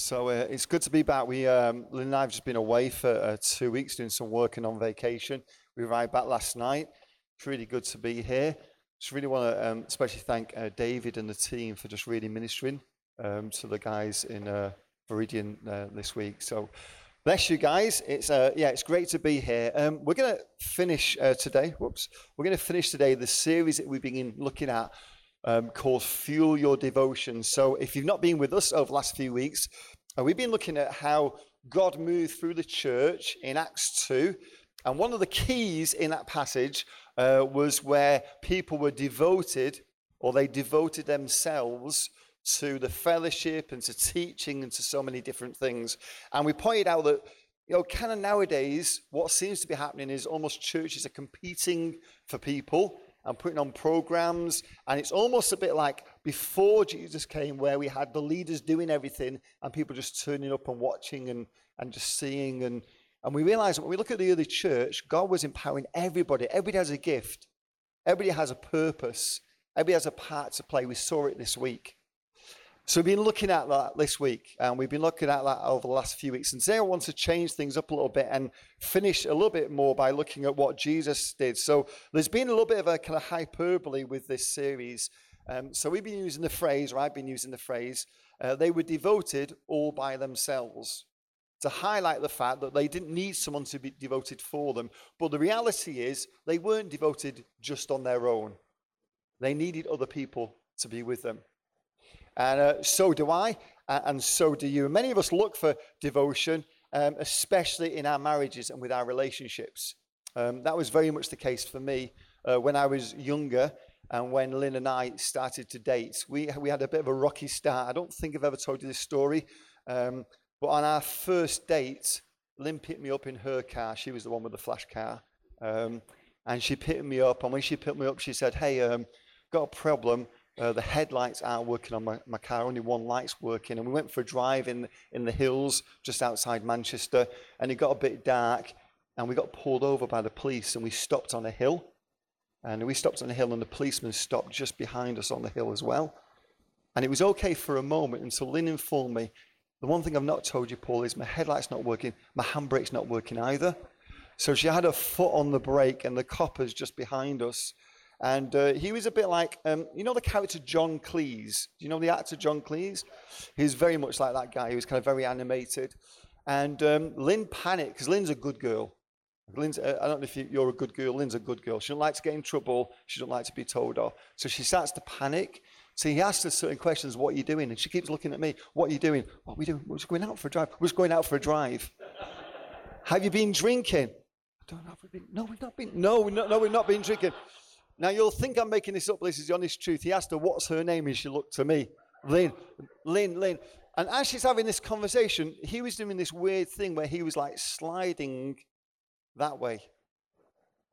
So uh, it's good to be back. We, um, Lynn and I have just been away for uh, two weeks doing some work and on vacation. We arrived back last night. It's really good to be here. Just really want to um, especially thank uh, David and the team for just really ministering um, to the guys in uh, Viridian uh, this week. So bless you guys. It's uh, yeah, it's great to be here. Um, we're going to finish today. Whoops. We're going to finish today the series that we've been looking at um, called Fuel Your Devotion. So if you've not been with us over the last few weeks, uh, we've been looking at how God moved through the church in Acts 2. And one of the keys in that passage uh, was where people were devoted or they devoted themselves to the fellowship and to teaching and to so many different things. And we pointed out that, you know, kind of nowadays, what seems to be happening is almost churches are competing for people and putting on programs. And it's almost a bit like before Jesus came, where we had the leaders doing everything and people just turning up and watching and, and just seeing. And, and we realize when we look at the early church, God was empowering everybody. Everybody has a gift, everybody has a purpose, everybody has a part to play. We saw it this week. So we've been looking at that this week, and we've been looking at that over the last few weeks. And today I want to change things up a little bit and finish a little bit more by looking at what Jesus did. So there's been a little bit of a kind of hyperbole with this series. Um, so we've been using the phrase, or I've been using the phrase, uh, they were devoted all by themselves to highlight the fact that they didn't need someone to be devoted for them. But the reality is, they weren't devoted just on their own, they needed other people to be with them. And uh, so do I, and so do you. Many of us look for devotion, um, especially in our marriages and with our relationships. Um, that was very much the case for me uh, when I was younger and when Lynn and I started to date. We, we had a bit of a rocky start. I don't think I've ever told you this story, um, but on our first date, Lynn picked me up in her car. She was the one with the flash car. Um, and she picked me up, and when she picked me up, she said, Hey, um, got a problem. Uh, the headlights aren't working on my, my car, only one light's working. And we went for a drive in, in the hills just outside Manchester, and it got a bit dark, and we got pulled over by the police, and we stopped on a hill. And we stopped on a hill, and the policeman stopped just behind us on the hill as well. And it was okay for a moment until Lynn informed me the one thing I've not told you, Paul, is my headlight's not working, my handbrake's not working either. So she had her foot on the brake, and the copper's just behind us. And uh, he was a bit like, um, you know, the character John Cleese. Do you know the actor John Cleese? He's very much like that guy. He was kind of very animated. And um, Lynn panicked because Lynn's a good girl. Lynn's, uh, I don't know if you, are a good girl. Lynn's a good girl. She doesn't like to get in trouble. She doesn't like to be told off. So she starts to panic. So he asks her certain questions. What are you doing? And she keeps looking at me. What are you doing? What are we doing? We're just going out for a drive. We're just going out for a drive. Have you been drinking? I don't know. Have we been? No, we've not been. No, no, no, we've not been drinking. Now, you'll think I'm making this up, but this is the honest truth. He asked her, What's her name? And she looked to me, Lynn, Lynn, Lynn. And as she's having this conversation, he was doing this weird thing where he was like sliding that way.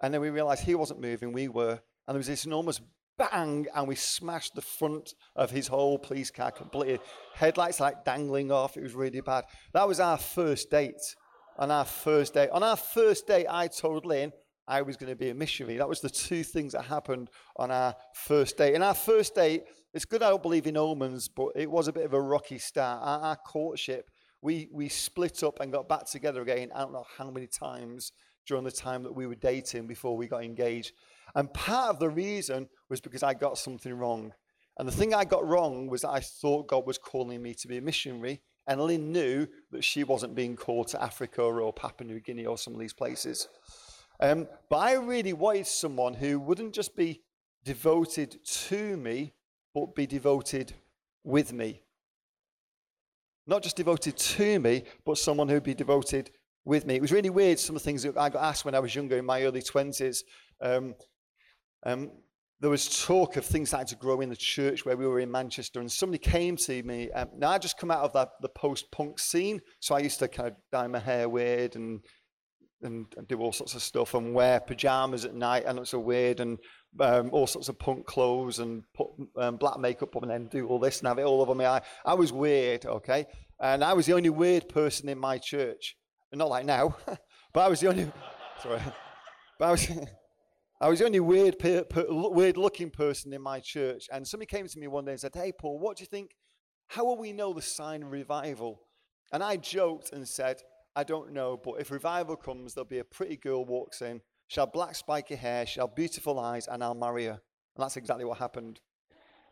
And then we realized he wasn't moving, we were. And there was this enormous bang, and we smashed the front of his whole police car completely. Headlights like dangling off. It was really bad. That was our first date. On our first date. On our first date, I told Lynn, I was going to be a missionary. That was the two things that happened on our first date. In our first date, it's good I don't believe in omens, but it was a bit of a rocky start. Our, our courtship, we, we split up and got back together again, I don't know how many times during the time that we were dating before we got engaged. And part of the reason was because I got something wrong. And the thing I got wrong was that I thought God was calling me to be a missionary. And Lynn knew that she wasn't being called to Africa or Papua New Guinea or some of these places. Um, but I really wanted someone who wouldn't just be devoted to me, but be devoted with me. Not just devoted to me, but someone who'd be devoted with me. It was really weird, some of the things that I got asked when I was younger in my early 20s. Um, um, there was talk of things starting to grow in the church where we were in Manchester, and somebody came to me. Um, now, I'd just come out of that, the post punk scene, so I used to kind of dye my hair weird and and, and, do all sorts of stuff and wear pajamas at night and look so weird and um, all sorts of punk clothes and put um, black makeup on and then do all this and have it all over my eye. I was weird, okay? And I was the only weird person in my church. Not like now, but I was the only, sorry, but I was, I was the only weird, per, per, weird looking person in my church. And somebody came to me one day and said, Hey, Paul, what do you think? How will we know the sign of revival? And I joked and said, I don't know, but if revival comes, there'll be a pretty girl walks in. She'll have black spiky hair, she'll have beautiful eyes, and I'll marry her. And that's exactly what happened.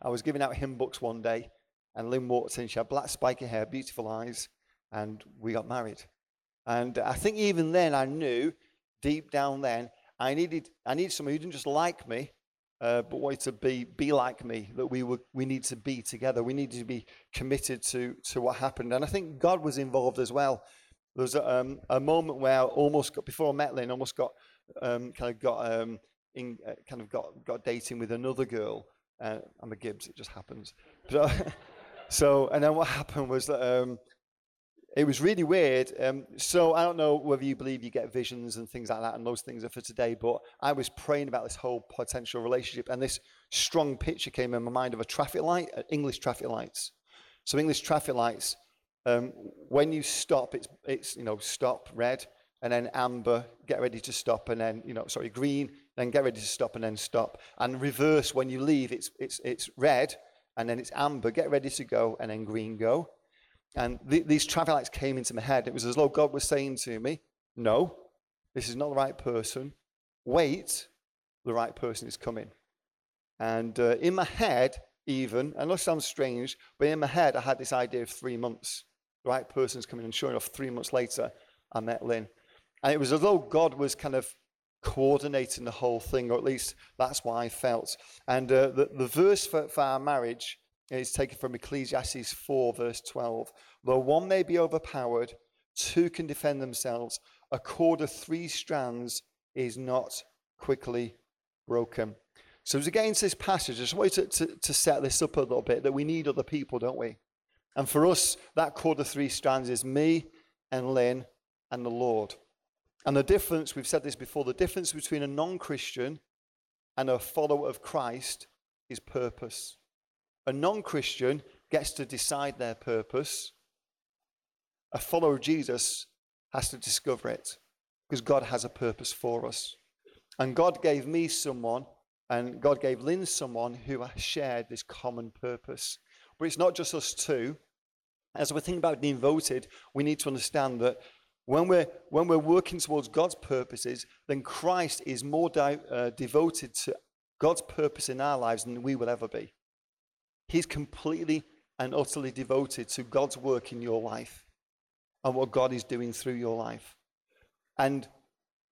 I was giving out hymn books one day, and Lynn walked in. She had black spiky hair, beautiful eyes, and we got married. And I think even then I knew deep down then I needed I needed someone who didn't just like me, uh, but wanted to be be like me. That we were we need to be together. We needed to be committed to to what happened. And I think God was involved as well. There was a, um, a moment where I almost got before I met Lynn, almost got um, kind of got um, in, uh, kind of got got dating with another girl. Uh, I'm a Gibbs. It just happens. So, so and then what happened was that um, it was really weird. Um, so I don't know whether you believe you get visions and things like that, and those things are for today. But I was praying about this whole potential relationship, and this strong picture came in my mind of a traffic light, uh, English traffic lights. So English traffic lights, um, when you stop, it's it's you know stop red, and then amber, get ready to stop, and then you know sorry green, then get ready to stop, and then stop, and reverse when you leave, it's it's it's red, and then it's amber, get ready to go, and then green go. And th- these traffic lights came into my head. It was as though God was saying to me, No, this is not the right person. Wait, the right person is coming. And uh, in my head, even, and it sounds strange, but in my head, I had this idea of three months. The right person's coming. And sure enough, three months later, I met Lynn. And it was as though God was kind of coordinating the whole thing, or at least that's what I felt. And uh, the, the verse for, for our marriage is taken from Ecclesiastes 4, verse 12. Though one may be overpowered, two can defend themselves. A cord of three strands is not quickly broken. So, as get this passage, I just wanted to, to, to set this up a little bit that we need other people, don't we? And for us, that cord of three strands is me and Lynn and the Lord. And the difference, we've said this before, the difference between a non Christian and a follower of Christ is purpose. A non Christian gets to decide their purpose. A follower of Jesus has to discover it because God has a purpose for us. And God gave me someone, and God gave Lynn someone who shared this common purpose. But it's not just us two. As we think about being voted, we need to understand that when we're, when we're working towards God's purposes, then Christ is more di- uh, devoted to God's purpose in our lives than we will ever be. He's completely and utterly devoted to God's work in your life and what God is doing through your life. And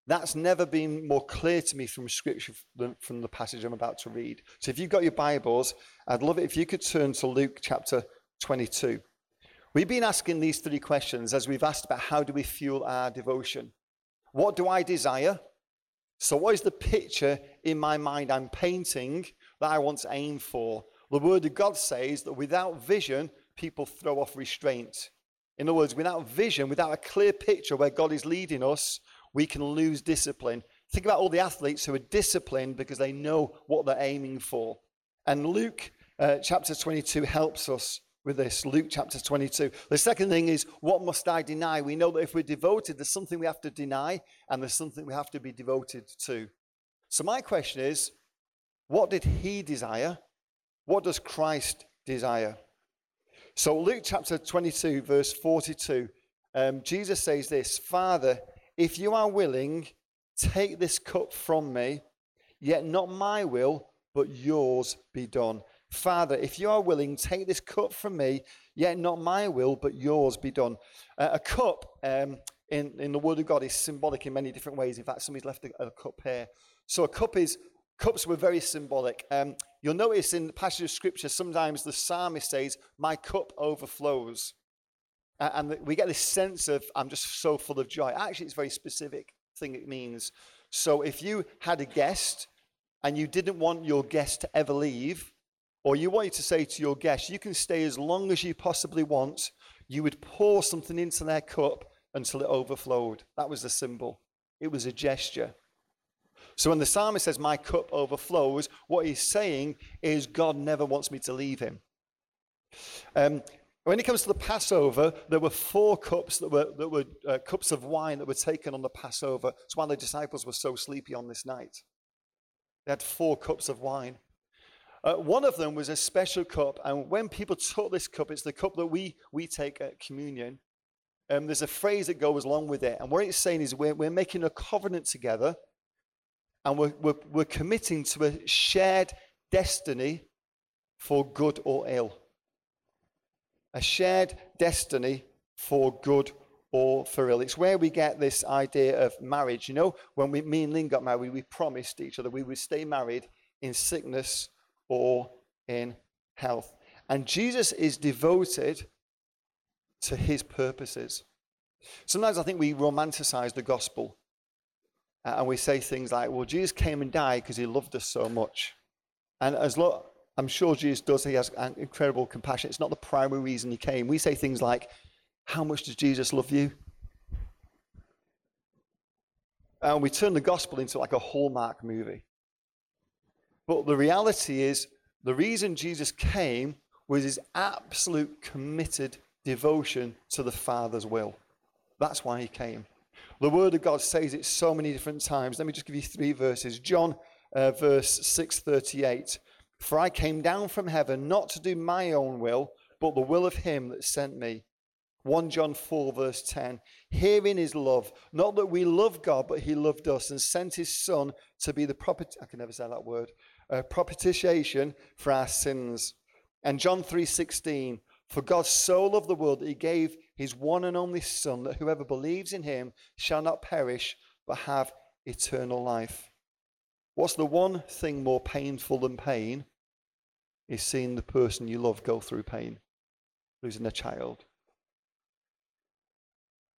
that's never been more clear to me from Scripture than from the passage I'm about to read. So if you've got your Bibles, I'd love it if you could turn to Luke chapter 22. We've been asking these three questions as we've asked about how do we fuel our devotion? What do I desire? So, what is the picture in my mind I'm painting that I want to aim for? The Word of God says that without vision, people throw off restraint. In other words, without vision, without a clear picture where God is leading us, we can lose discipline. Think about all the athletes who are disciplined because they know what they're aiming for. And Luke uh, chapter 22 helps us with this. Luke chapter 22. The second thing is, what must I deny? We know that if we're devoted, there's something we have to deny and there's something we have to be devoted to. So, my question is, what did he desire what does Christ desire? So, Luke chapter 22, verse 42, um, Jesus says this Father, if you are willing, take this cup from me, yet not my will, but yours be done. Father, if you are willing, take this cup from me, yet not my will, but yours be done. Uh, a cup um, in, in the Word of God is symbolic in many different ways. In fact, somebody's left a, a cup here. So a cup is Cups were very symbolic. Um, you'll notice in the passage of scripture, sometimes the psalmist says, My cup overflows. Uh, and we get this sense of, I'm just so full of joy. Actually, it's a very specific thing it means. So if you had a guest and you didn't want your guest to ever leave, or you wanted to say to your guest, you can stay as long as you possibly want, you would pour something into their cup until it overflowed. That was the symbol, it was a gesture. So when the psalmist says, My cup overflows, what he's saying is, God never wants me to leave him. Um, when it comes to the Passover, there were four cups that were, that were uh, cups of wine that were taken on the Passover. That's why the disciples were so sleepy on this night. They had four cups of wine. Uh, one of them was a special cup, and when people took this cup, it's the cup that we, we take at communion. um, there's a phrase that goes along with it. And what it's saying is we're, we're making a covenant together and we're, we're, we're committing to a shared destiny for good or ill. A shared destiny for good or for ill. It's where we get this idea of marriage. You know, when we, me and Lynn got married, we promised each other we would stay married in sickness or in health. And Jesus is devoted to his purposes. Sometimes I think we romanticize the gospel uh, and we say things like, well, Jesus came and died because he loved us so much. And as lo- I'm sure Jesus does, he has incredible compassion. It's not the primary reason he came. We say things like, how much does Jesus love you? And we turn the gospel into like a Hallmark movie. But the reality is, the reason Jesus came was his absolute committed devotion to the Father's will. That's why he came. The Word of God says it so many different times. Let me just give you three verses. John, uh, verse 638. For I came down from heaven not to do my own will, but the will of him that sent me. 1 John 4, verse 10. Herein is love, not that we love God, but he loved us and sent his Son to be the proper, I can never say that word, uh, propitiation for our sins. And John 3:16, for God so loved the world that he gave his one and only son that whoever believes in him shall not perish but have eternal life. What's the one thing more painful than pain? Is seeing the person you love go through pain, losing a child.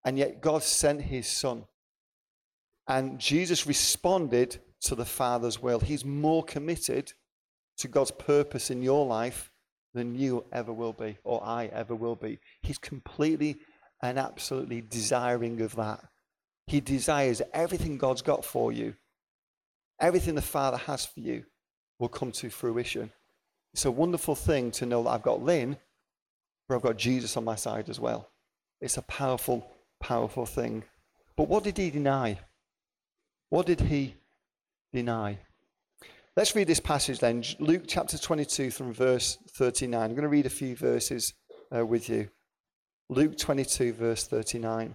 And yet God sent his son. And Jesus responded to the Father's will. He's more committed to God's purpose in your life than you ever will be, or I ever will be. He's completely and absolutely desiring of that. He desires everything God's got for you, everything the Father has for you will come to fruition. It's a wonderful thing to know that I've got Lynn, but I've got Jesus on my side as well. It's a powerful, powerful thing. But what did he deny? What did he deny? Let's read this passage then, Luke chapter 22 from verse 39. I'm going to read a few verses uh, with you. Luke 22, verse 39.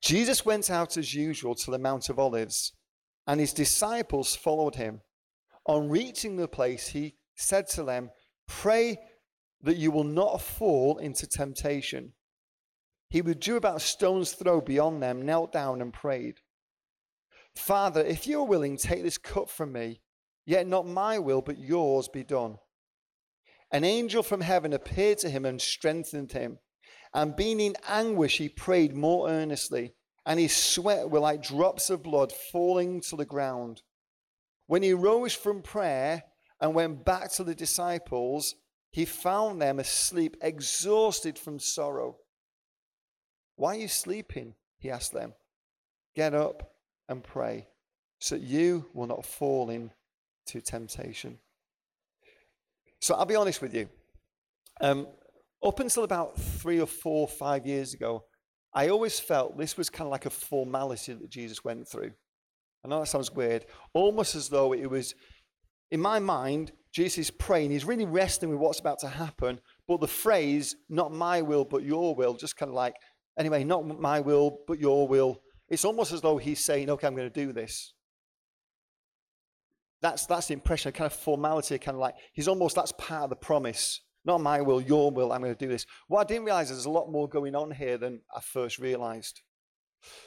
Jesus went out as usual to the Mount of Olives, and his disciples followed him. On reaching the place, he said to them, Pray that you will not fall into temptation. He withdrew about a stone's throw beyond them, knelt down, and prayed, Father, if you are willing, take this cup from me. Yet not my will, but yours be done. An angel from heaven appeared to him and strengthened him. And being in anguish, he prayed more earnestly, and his sweat were like drops of blood falling to the ground. When he rose from prayer and went back to the disciples, he found them asleep, exhausted from sorrow. Why are you sleeping? He asked them. Get up and pray, so that you will not fall into temptation. So I'll be honest with you. Um, up until about three or four, five years ago, I always felt this was kind of like a formality that Jesus went through. I know that sounds weird, almost as though it was, in my mind, Jesus is praying. He's really wrestling with what's about to happen, but the phrase, not my will, but your will, just kind of like, anyway, not my will, but your will. It's almost as though he's saying, okay, I'm going to do this. That's, that's the impression, kind of formality, kind of like he's almost, that's part of the promise. Not my will, your will, I'm going to do this. What I didn't realize is there's a lot more going on here than I first realized.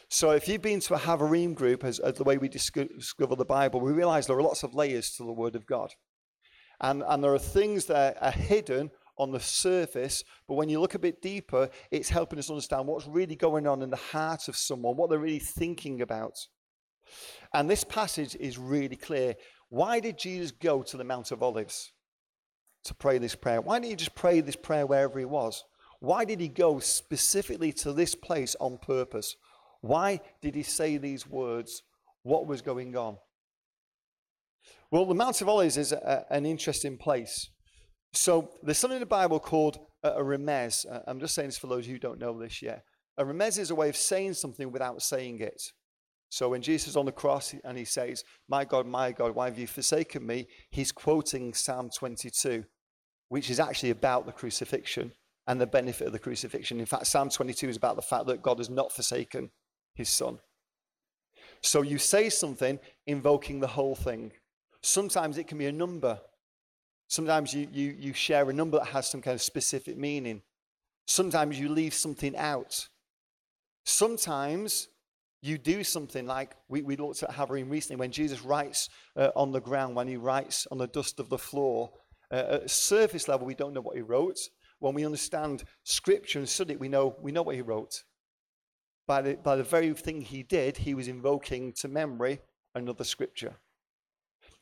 So if you've been to a Haverim group, as, as the way we discover the Bible, we realize there are lots of layers to the Word of God. And, and there are things that are hidden on the surface, but when you look a bit deeper, it's helping us understand what's really going on in the heart of someone, what they're really thinking about. And this passage is really clear. Why did Jesus go to the Mount of Olives to pray this prayer? Why didn't he just pray this prayer wherever he was? Why did he go specifically to this place on purpose? Why did he say these words? What was going on? Well, the Mount of Olives is a, an interesting place. So there's something in the Bible called a, remez. Uh, I'm just saying this for those who don't know this yet. A remez is a way of saying something without saying it. So when Jesus is on the cross and he says, My God, my God, why have you forsaken me? He's quoting Psalm 22, which is actually about the crucifixion. and the benefit of the crucifixion. In fact, Psalm 22 is about the fact that God has not forsaken his son. So you say something invoking the whole thing. Sometimes it can be a number. Sometimes you, you, you share a number that has some kind of specific meaning. Sometimes you leave something out. Sometimes you do something like we, we looked at Haverim recently when Jesus writes uh, on the ground, when he writes on the dust of the floor. Uh, at surface level, we don't know what he wrote. When we understand scripture and study it, we know, we know what he wrote. By the, by the very thing he did, he was invoking to memory another scripture.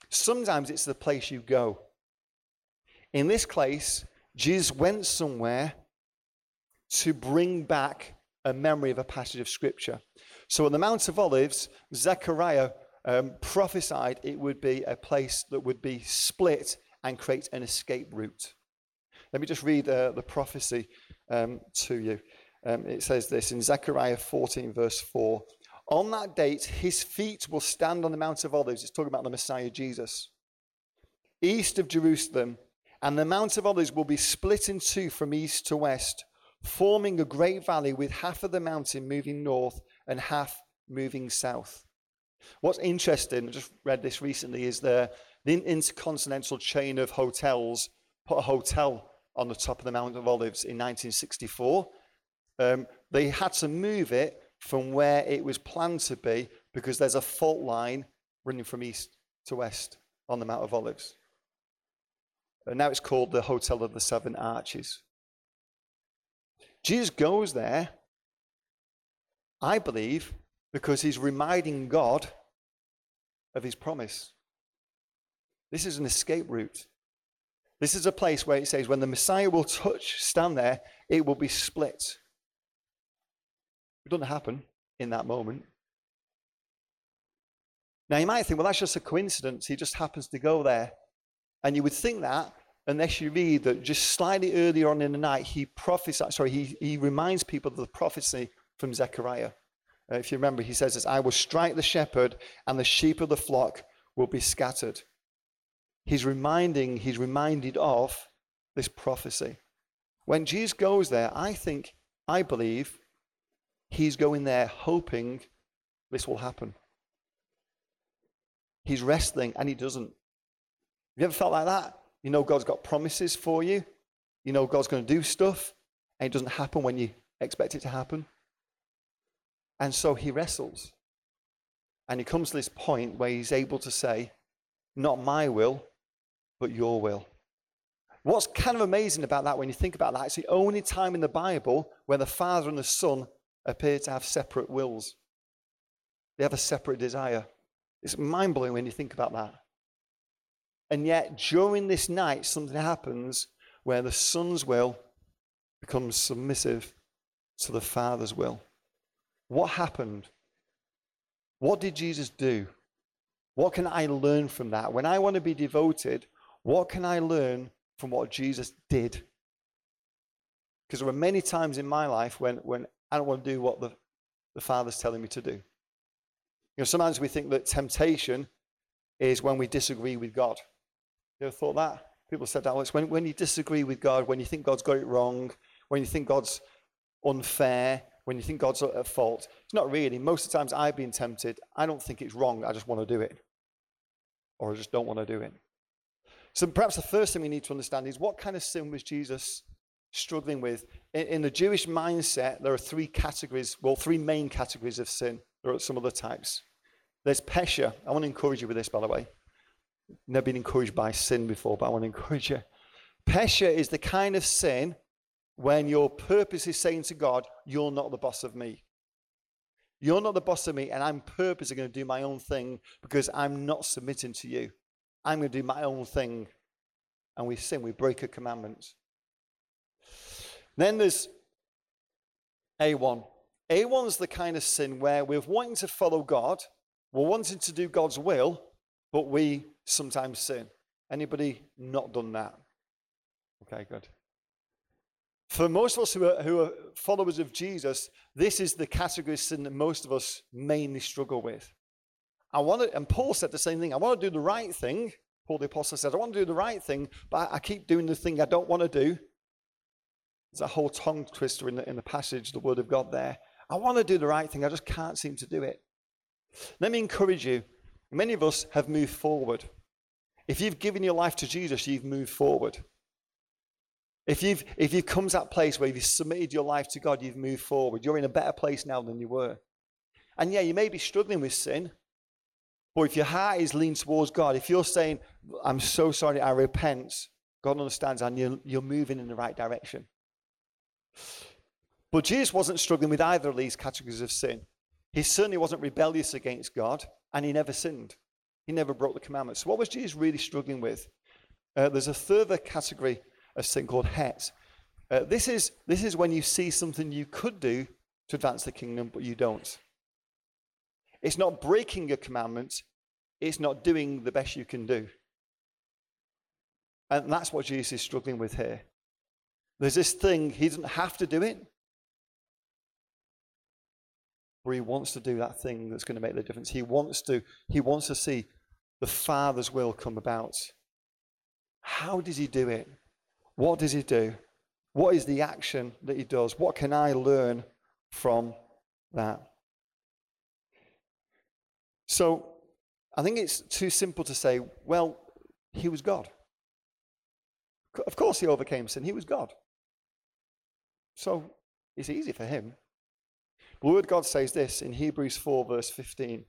Sometimes it's the place you go. In this case, Jesus went somewhere to bring back a memory of a passage of scripture. So on the Mount of Olives, Zechariah um, prophesied it would be a place that would be split and create an escape route. Let me just read uh, the prophecy um, to you. Um, it says this in Zechariah 14, verse 4. On that date, his feet will stand on the Mount of Olives. It's talking about the Messiah Jesus, east of Jerusalem. And the Mount of Olives will be split in two from east to west, forming a great valley with half of the mountain moving north and half moving south. What's interesting, I just read this recently, is the, the intercontinental chain of hotels put a hotel on the top of the Mount of Olives in 1964 um, they had to move it from where it was planned to be because there's a fault line running from east to west on the Mount of Olives. And now it's called the Hotel of the Seven Arches. Jesus goes there, I believe, because he's reminding God of his promise. This is an escape route. This is a place where it says when the Messiah will touch, stand there, it will be split. It doesn't happen in that moment. Now, you might think, well, that's just a coincidence. He just happens to go there. And you would think that unless you read that just slightly earlier on in the night, he prophesies, sorry, he, he reminds people of the prophecy from Zechariah. Uh, if you remember, he says this I will strike the shepherd, and the sheep of the flock will be scattered. He's reminding, he's reminded of this prophecy. When Jesus goes there, I think, I believe, He's going there hoping this will happen. He's wrestling and he doesn't. You ever felt like that? You know God's got promises for you. You know God's going to do stuff and it doesn't happen when you expect it to happen. And so he wrestles. And he comes to this point where he's able to say, Not my will, but your will. What's kind of amazing about that when you think about that, it's the only time in the Bible where the Father and the Son appear to have separate wills. They have a separate desire. It's mind blowing when you think about that. And yet, during this night, something happens where the Son's will becomes submissive to the Father's will. What happened? What did Jesus do? What can I learn from that? When I want to be devoted, what can I learn from what Jesus did? Because there were many times in my life when, when I don't want to do what the, the Father's telling me to do. You know, sometimes we think that temptation is when we disagree with God. You ever thought that? People said that. Oh, it's when, when you disagree with God, when you think God's got it wrong, when you think God's unfair, when you think God's at fault. It's not really. Most of the times I've been tempted, I don't think it's wrong. I just want to do it. Or I just don't want to do it. So perhaps the first thing we need to understand is what kind of sin was Jesus struggling with. In, in, the Jewish mindset, there are three categories, well, three main categories of sin. There are some other types. There's pesha. I want to encourage you with this, by the way. Never been encouraged by sin before, but I want to encourage you. Pesha is the kind of sin when your purpose is saying to God, You're not the boss of me. You're not the boss of me, and I'm purposely going to do my own thing because I'm not submitting to you. I'm going to do my own thing. And we sin, we break a commandment. Then there's avon. avon is the kind of sin where we're wanting to follow God, we're wanting to do God's will, but we sometimes sin. Anybody not done that? Okay, good. For most of us who are, who are followers of Jesus, this is the category of sin that most of us mainly struggle with. I want to, and Paul said the same thing. I want to do the right thing. Paul the apostle said, I want to do the right thing, but I keep doing the thing I don't want to do. There's a whole tongue twister in the, in the passage, the word of God there. I want to do the right thing, I just can't seem to do it. Let me encourage you. Many of us have moved forward. If you've given your life to Jesus, you've moved forward. If you've, if you've come to that place where you've submitted your life to God, you've moved forward. You're in a better place now than you were. And yeah, you may be struggling with sin, but if your heart is leaned towards God, if you're saying, I'm so sorry, I repent, God understands and you're, you're moving in the right direction. But Jesus wasn't struggling with either of these categories of sin. He certainly wasn't rebellious against God, and he never sinned. He never broke the commandments. So, what was Jesus really struggling with? Uh, there's a further category of sin called het. Uh, this, is, this is when you see something you could do to advance the kingdom, but you don't. It's not breaking a commandment, it's not doing the best you can do. And that's what Jesus is struggling with here. There's this thing, he doesn't have to do it, but he wants to do that thing that's going to make the difference. He wants to, he wants to see the Father's will come about. How does he do it? What does he do? What is the action that he does? What can I learn from that? So I think it's too simple to say, well, he was God. Of course, he overcame sin. He was God. So it's easy for him. The word God says this in Hebrews 4, verse 15.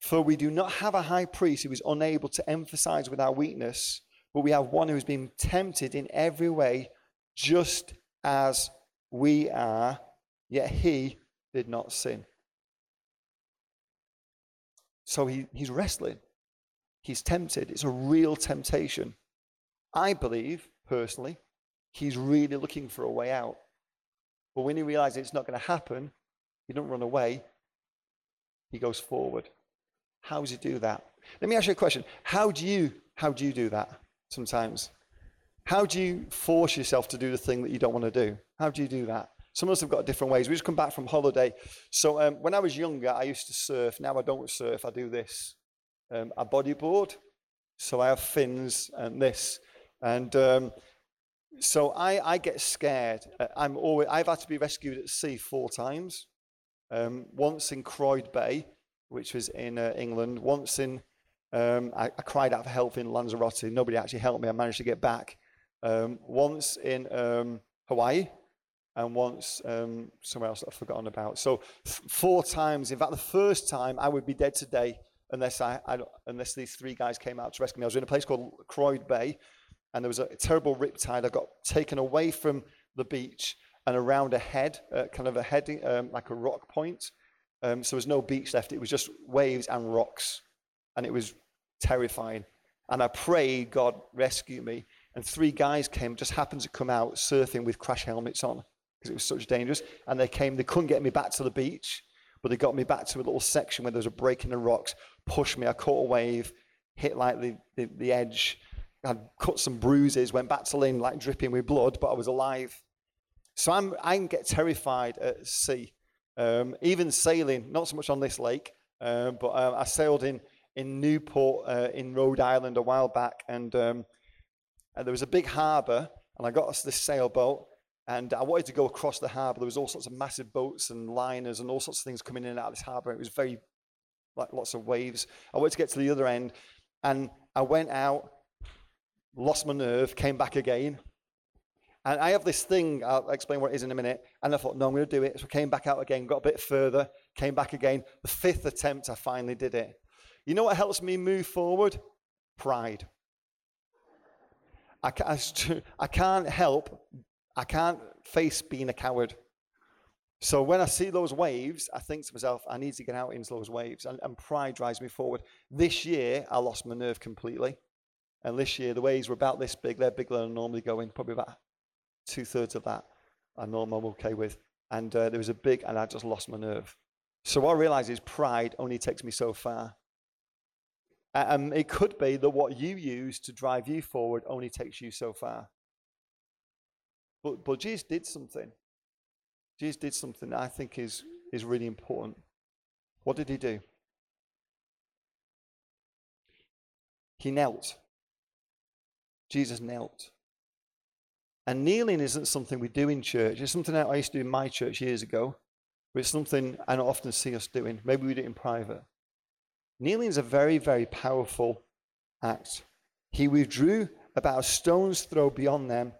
For we do not have a high priest who is unable to emphasize with our weakness, but we have one who has been tempted in every way, just as we are, yet he did not sin. So he, he's wrestling. He's tempted. It's a real temptation. I believe, personally, he's really looking for a way out. But when he realizes it's not going to happen, he doesn't run away, he goes forward. How does he do that? Let me ask you a question. How do you how do you do that sometimes? How do you force yourself to do the thing that you don't want to do? How do you do that? Some of us have got different ways. We just come back from holiday. So um, when I was younger, I used to surf. Now I don't surf. I do this. Um, I bodyboard. So I have fins and this. And um, so I, I get scared. Uh, I'm always, I've had to be rescued at sea four times. Um, once in Croyde Bay, which was in uh, England. Once in, um, I, I, cried out for help in Lanzarote. Nobody actually helped me. I managed to get back. Um, once in um, Hawaii, and once um, somewhere else that I've forgotten about. So four times. In fact, the first time I would be dead today unless I, I unless these three guys came out to rescue me. I was in a place called Croyde Bay, and there was a terrible rip tide. I got taken away from the beach and around a head, uh, kind of a heading, um, like a rock point. Um, so there was no beach left. It was just waves and rocks, and it was terrifying. And I prayed, God, rescue me. And three guys came, just happened to come out surfing with crash helmets on because it was such dangerous. And they came, they couldn't get me back to the beach, but they got me back to a little section where there was a break in the rocks, pushed me. I caught a wave, hit like the, the, the edge, I cut some bruises, went back to land like dripping with blood, but I was alive. So I'm, I can get terrified at sea. Um, even sailing, not so much on this lake, uh, but uh, I sailed in, in Newport uh, in Rhode Island a while back, and, um, and there was a big harbour, and I got us this sailboat, and I wanted to go across the harbour. There was all sorts of massive boats and liners and all sorts of things coming in and out of this harbour. It was very, like lots of waves. I wanted to get to the other end, and I went out, lost my nerve, came back again. And I have this thing, I'll explain what it is in a minute. And I thought, no, I'm going to do it. So I came back out again, got a bit further, came back again. The fifth attempt, I finally did it. You know what helps me move forward? Pride. I, can't, I can't help, I can't face being a coward. So when I see those waves, I think to myself, I need to get out into those waves. And, and pride drives me forward. This year, I lost my nerve completely. And this year, the waves were about this big. They're bigger than I normally go in, probably about two thirds of that. I know I'm okay with. And uh, there was a big, and I just lost my nerve. So what I realize is pride only takes me so far. Um, it could be that what you use to drive you forward only takes you so far. But, but Jesus did something. Jesus did something that I think is, is really important. What did he do? He knelt. Jesus knelt. And kneeling isn't something we do in church. It's something that I used to do in my church years ago, but it's something I don't often see us doing. Maybe we do it in private. Kneeling is a very, very powerful act. He withdrew about a stone's throw beyond them,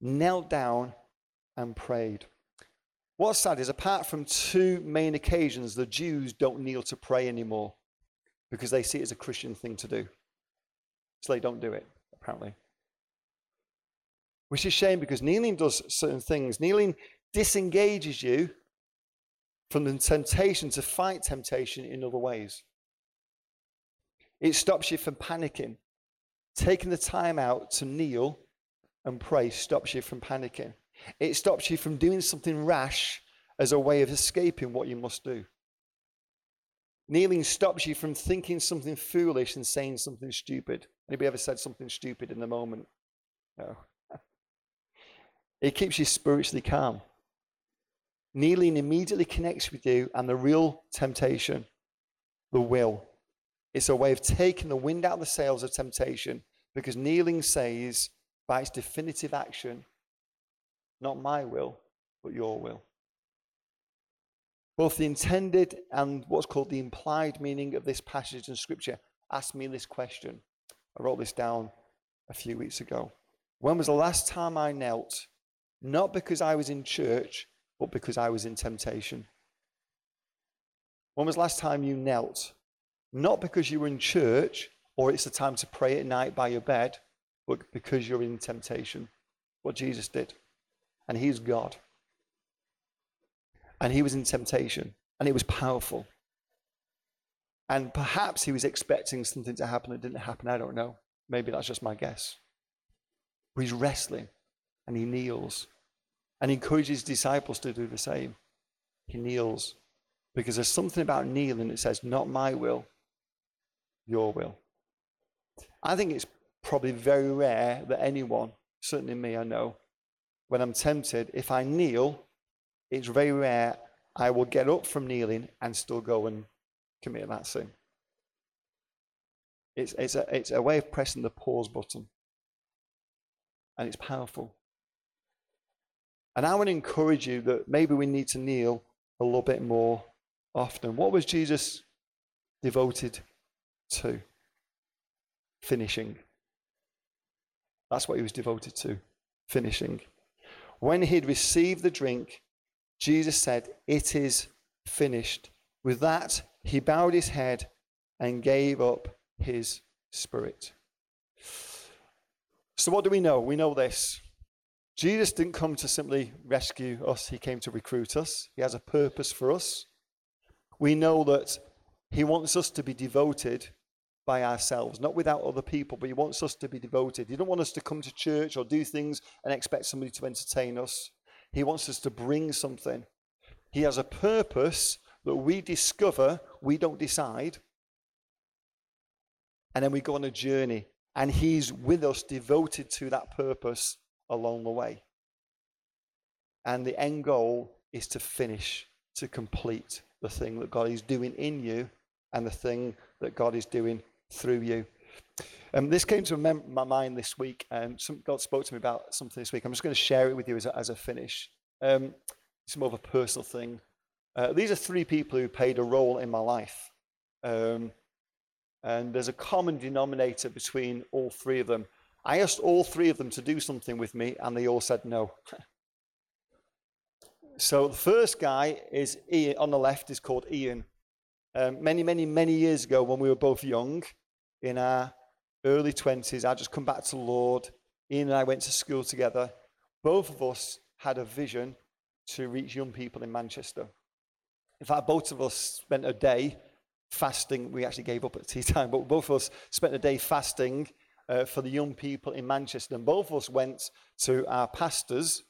knelt down, and prayed. What's sad is, apart from two main occasions, the Jews don't kneel to pray anymore because they see it as a Christian thing to do. So they don't do it, apparently. Which is shame because kneeling does certain things. Kneeling disengages you from the temptation to fight temptation in other ways. It stops you from panicking. Taking the time out to kneel and pray stops you from panicking. It stops you from doing something rash as a way of escaping what you must do. Kneeling stops you from thinking something foolish and saying something stupid. Anybody ever said something stupid in the moment? No. It keeps you spiritually calm. Kneeling immediately connects with you and the real temptation, the will. It's a way of taking the wind out of the sails of temptation because kneeling says, by its definitive action, not my will, but your will. Both the intended and what's called the implied meaning of this passage in Scripture ask me this question. I wrote this down a few weeks ago. When was the last time I knelt? Not because I was in church, but because I was in temptation. When was last time you knelt? Not because you were in church or it's the time to pray at night by your bed, but because you're in temptation. What Jesus did. And He's God. And He was in temptation, and it was powerful. And perhaps He was expecting something to happen that didn't happen. I don't know. Maybe that's just my guess. But He's wrestling, and He kneels, and encourages disciples to do the same. He kneels because there's something about kneeling that says, Not my will, your will. I think it's probably very rare that anyone, certainly me, I know, when I'm tempted, if I kneel, it's very rare I will get up from kneeling and still go and commit that sin. It's, it's, a, it's a way of pressing the pause button. And it's powerful. And I to encourage you that maybe we need to kneel a little bit more often. What was Jesus devoted to? Finishing. That's what he was devoted to. Finishing. When he'd received the drink, Jesus said, It is finished. With that, he bowed his head and gave up his spirit. So, what do we know? We know this. Jesus didn't come to simply rescue us, he came to recruit us. He has a purpose for us. We know that he wants us to be devoted by ourselves, not without other people, but he wants us to be devoted. He doesn't want us to come to church or do things and expect somebody to entertain us. He wants us to bring something. He has a purpose that we discover, we don't decide. And then we go on a journey, and He's with us, devoted to that purpose along the way. And the end goal is to finish, to complete the thing that God is doing in you and the thing that God is doing through you. Um, this came to my mind this week, and some, God spoke to me about something this week. I'm just going to share it with you as a, as a finish. Um, it's more of a personal thing. Uh, these are three people who played a role in my life. Um, and there's a common denominator between all three of them. I asked all three of them to do something with me, and they all said no. so the first guy is Ian, on the left is called Ian. Um, many, many, many years ago, when we were both young, in our early 20s, I just come back to Lord. Ian and I went to school together. Both of us had a vision to reach young people in Manchester. In fact, both of us spent a day fasting. We actually gave up at tea time, but both of us spent a day fasting uh, for the young people in Manchester. And both of us went to our pastors,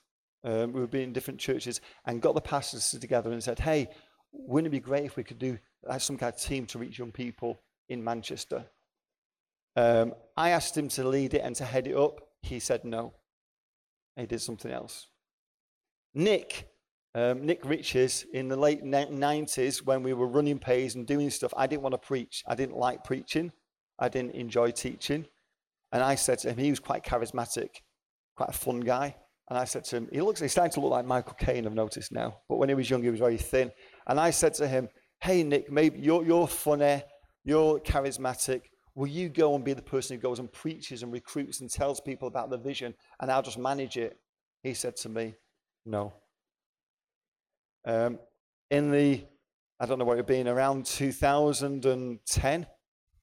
um, we were being in different churches, and got the pastors together and said, hey, wouldn't it be great if we could do some kind of team to reach young people in Manchester? Um, I asked him to lead it and to head it up. He said no. He did something else. Nick, um, Nick Riches, in the late 90s, when we were running pays and doing stuff, I didn't want to preach. I didn't like preaching. I didn't enjoy teaching. And I said to him, he was quite charismatic, quite a fun guy. And I said to him, he looks, he's starting to look like Michael Caine, I've noticed now. But when he was young, he was very thin. And I said to him, hey, Nick, maybe you're, you're funny, you're charismatic. Will you go and be the person who goes and preaches and recruits and tells people about the vision and I'll just manage it? He said to me, no. Um, in the, I don't know what it had been, around 2010,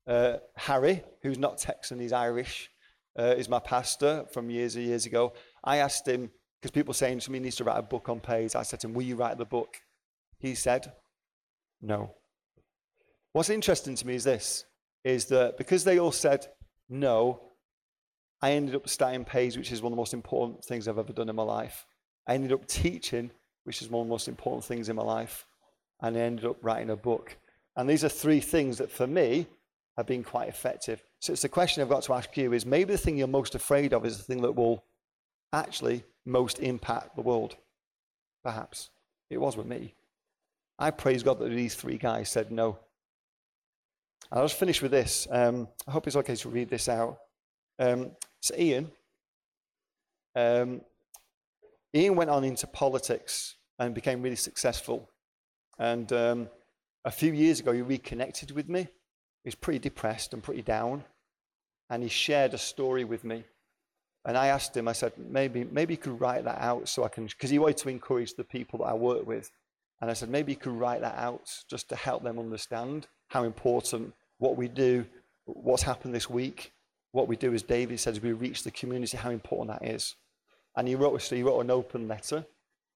uh, Harry, who's not Texan, he's Irish, uh, is my pastor from years and years ago. I asked him, because people saying to me he needs to write a book on Pais. I said to him, Will you write the book? He said, No. What's interesting to me is this is that because they all said no, I ended up starting Pais, which is one of the most important things I've ever done in my life. I ended up teaching, which is one of the most important things in my life. And I ended up writing a book. And these are three things that for me have been quite effective. So it's the question I've got to ask you is maybe the thing you're most afraid of is the thing that will actually most impact the world. Perhaps. It was with me. I praise God that these three guys said no. I'll just finish with this. Um, I hope it's okay to read this out. Um, so, Ian, um, Ian went on into politics and became really successful. And um, a few years ago, he reconnected with me. He was pretty depressed and pretty down. And he shared a story with me. And I asked him, I said, maybe, maybe you could write that out so I can, because he wanted to encourage the people that I work with. And I said, maybe you could write that out just to help them understand how important what we do, what's happened this week, what we do, as David says, we reach the community, how important that is. And he wrote, so he wrote an open letter.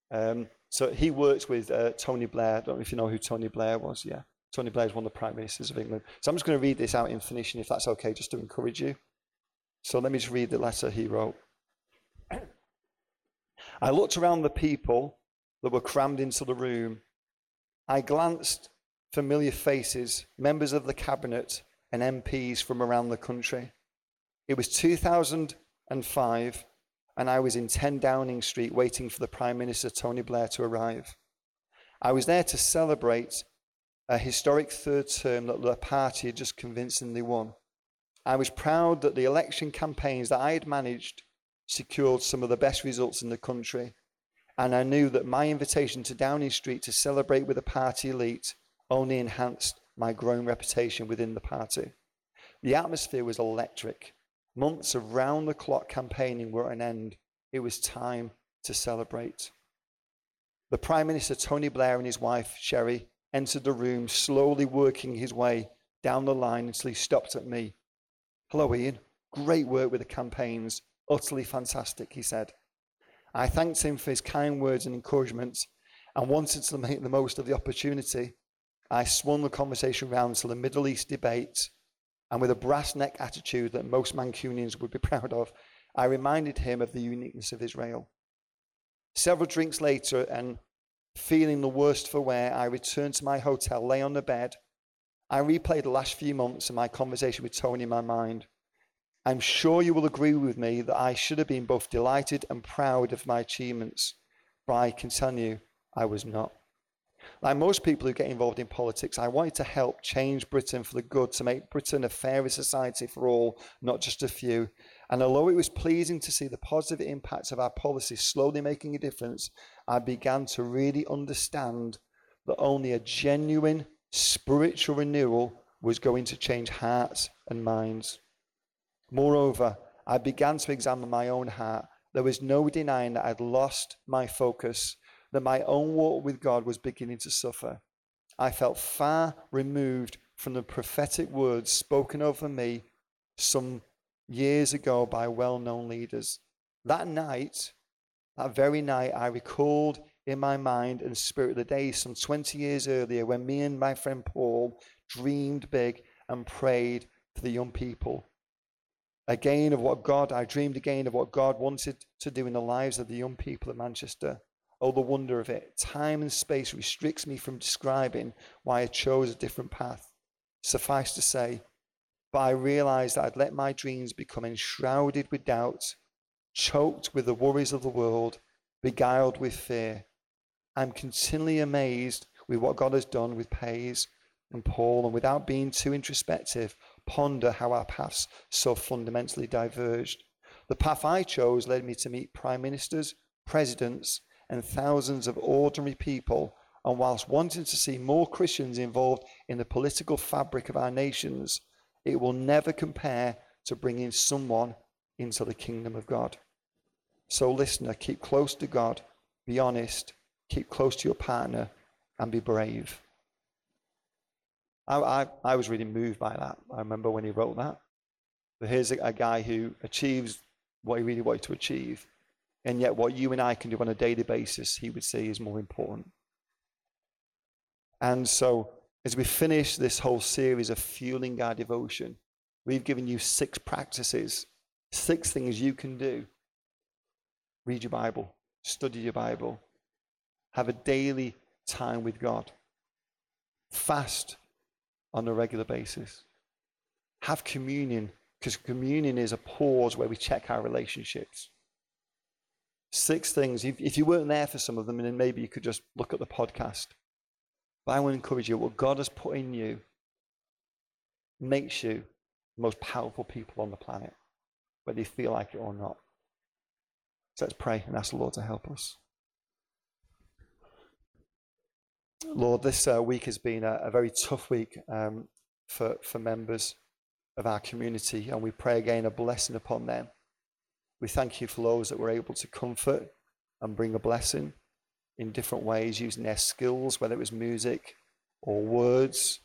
Um, so he works with uh, Tony Blair. I don't know if you know who Tony Blair was. Yeah. Tony Blair is one of the prime ministers of England. So I'm just going to read this out in finishing, if that's okay, just to encourage you. So let me just read the letter he wrote. I looked around the people that were crammed into the room. I glanced familiar faces, members of the cabinet, and MPs from around the country. It was 2005, and I was in 10 Downing Street waiting for the Prime Minister Tony Blair to arrive. I was there to celebrate a historic third term that the party had just convincingly won. I was proud that the election campaigns that I had managed secured some of the best results in the country. And I knew that my invitation to Downing Street to celebrate with the party elite only enhanced my growing reputation within the party. The atmosphere was electric. Months of round the clock campaigning were at an end. It was time to celebrate. The Prime Minister, Tony Blair, and his wife, Cherie, entered the room, slowly working his way down the line until he stopped at me. Hello, Ian. Great work with the campaigns. Utterly fantastic, he said. I thanked him for his kind words and encouragement and wanted to make the most of the opportunity. I swung the conversation round to the Middle East debate, and with a brass neck attitude that most Mancunians would be proud of, I reminded him of the uniqueness of Israel. Several drinks later, and feeling the worst for wear, I returned to my hotel, lay on the bed. I replayed the last few months and my conversation with Tony in my mind. I'm sure you will agree with me that I should have been both delighted and proud of my achievements, but I can tell you I was not. Like most people who get involved in politics, I wanted to help change Britain for the good, to make Britain a fairer society for all, not just a few. And although it was pleasing to see the positive impacts of our policies slowly making a difference, I began to really understand that only a genuine spiritual renewal was going to change hearts and minds. Moreover, I began to examine my own heart. There was no denying that I'd lost my focus, that my own walk with God was beginning to suffer. I felt far removed from the prophetic words spoken over me some years ago by well known leaders. That night, that very night, I recalled in my mind and spirit the day some 20 years earlier when me and my friend Paul dreamed big and prayed for the young people again of what God, I dreamed again of what God wanted to do in the lives of the young people of Manchester. Oh, the wonder of it. Time and space restricts me from describing why I chose a different path. Suffice to say, but I realized that I'd let my dreams become enshrouded with doubt, choked with the worries of the world, beguiled with fear. I'm continually amazed with what God has done with Pais and Paul, and without being too introspective, ponder how our paths so fundamentally diverged. The path I chose led me to meet prime ministers, presidents, and thousands of ordinary people. And whilst wanting to see more Christians involved in the political fabric of our nations, it will never compare to bringing someone into the kingdom of God. So, listener, keep close to God, be honest, keep close to your partner, and be brave. I, I, I was really moved by that. I remember when he wrote that. But here's a, a guy who achieves what he really wanted to achieve, and yet what you and I can do on a daily basis, he would say is more important. And so, as we finish this whole series of fueling our devotion, we've given you six practices, six things you can do. Read your Bible, study your Bible, have a daily time with God, fast on a regular basis, have communion, because communion is a pause where we check our relationships. Six things. If, you weren't there for some of them, then maybe you could just look at the podcast. But I want to encourage you what God has put in you makes you the most powerful people on the planet, whether you feel like it or not. So let's pray and ask the Lord to help us. Lord, this uh, week has been a, a very tough week um, for, for members of our community, and we pray again a blessing upon them. We thank you for those that were able to comfort and bring a blessing in different ways using their skills, whether it was music or words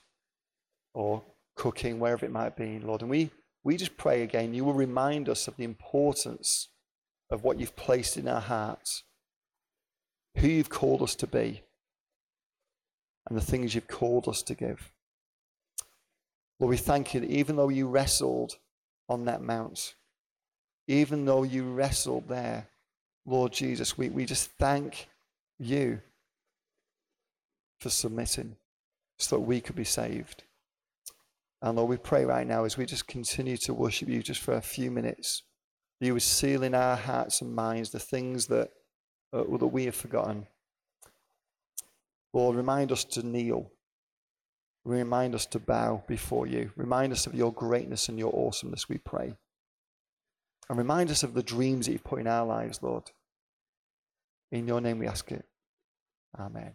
or cooking, wherever it might be, Lord. And we, we just pray again, you will remind us of the importance of what you've placed in our hearts, who you've called us to be, and the things you've called us to give. Lord, we thank you that even though you wrestled on that mount, even though you wrestled there, Lord Jesus, we, we just thank you for submitting so that we could be saved. And Lord, we pray right now as we just continue to worship you just for a few minutes, you would seal in our hearts and minds the things that, uh, that we have forgotten. Lord, remind us to kneel. Remind us to bow before you. Remind us of your greatness and your awesomeness, we pray. And remind us of the dreams that you've put in our lives, Lord. In your name we ask it. Amen.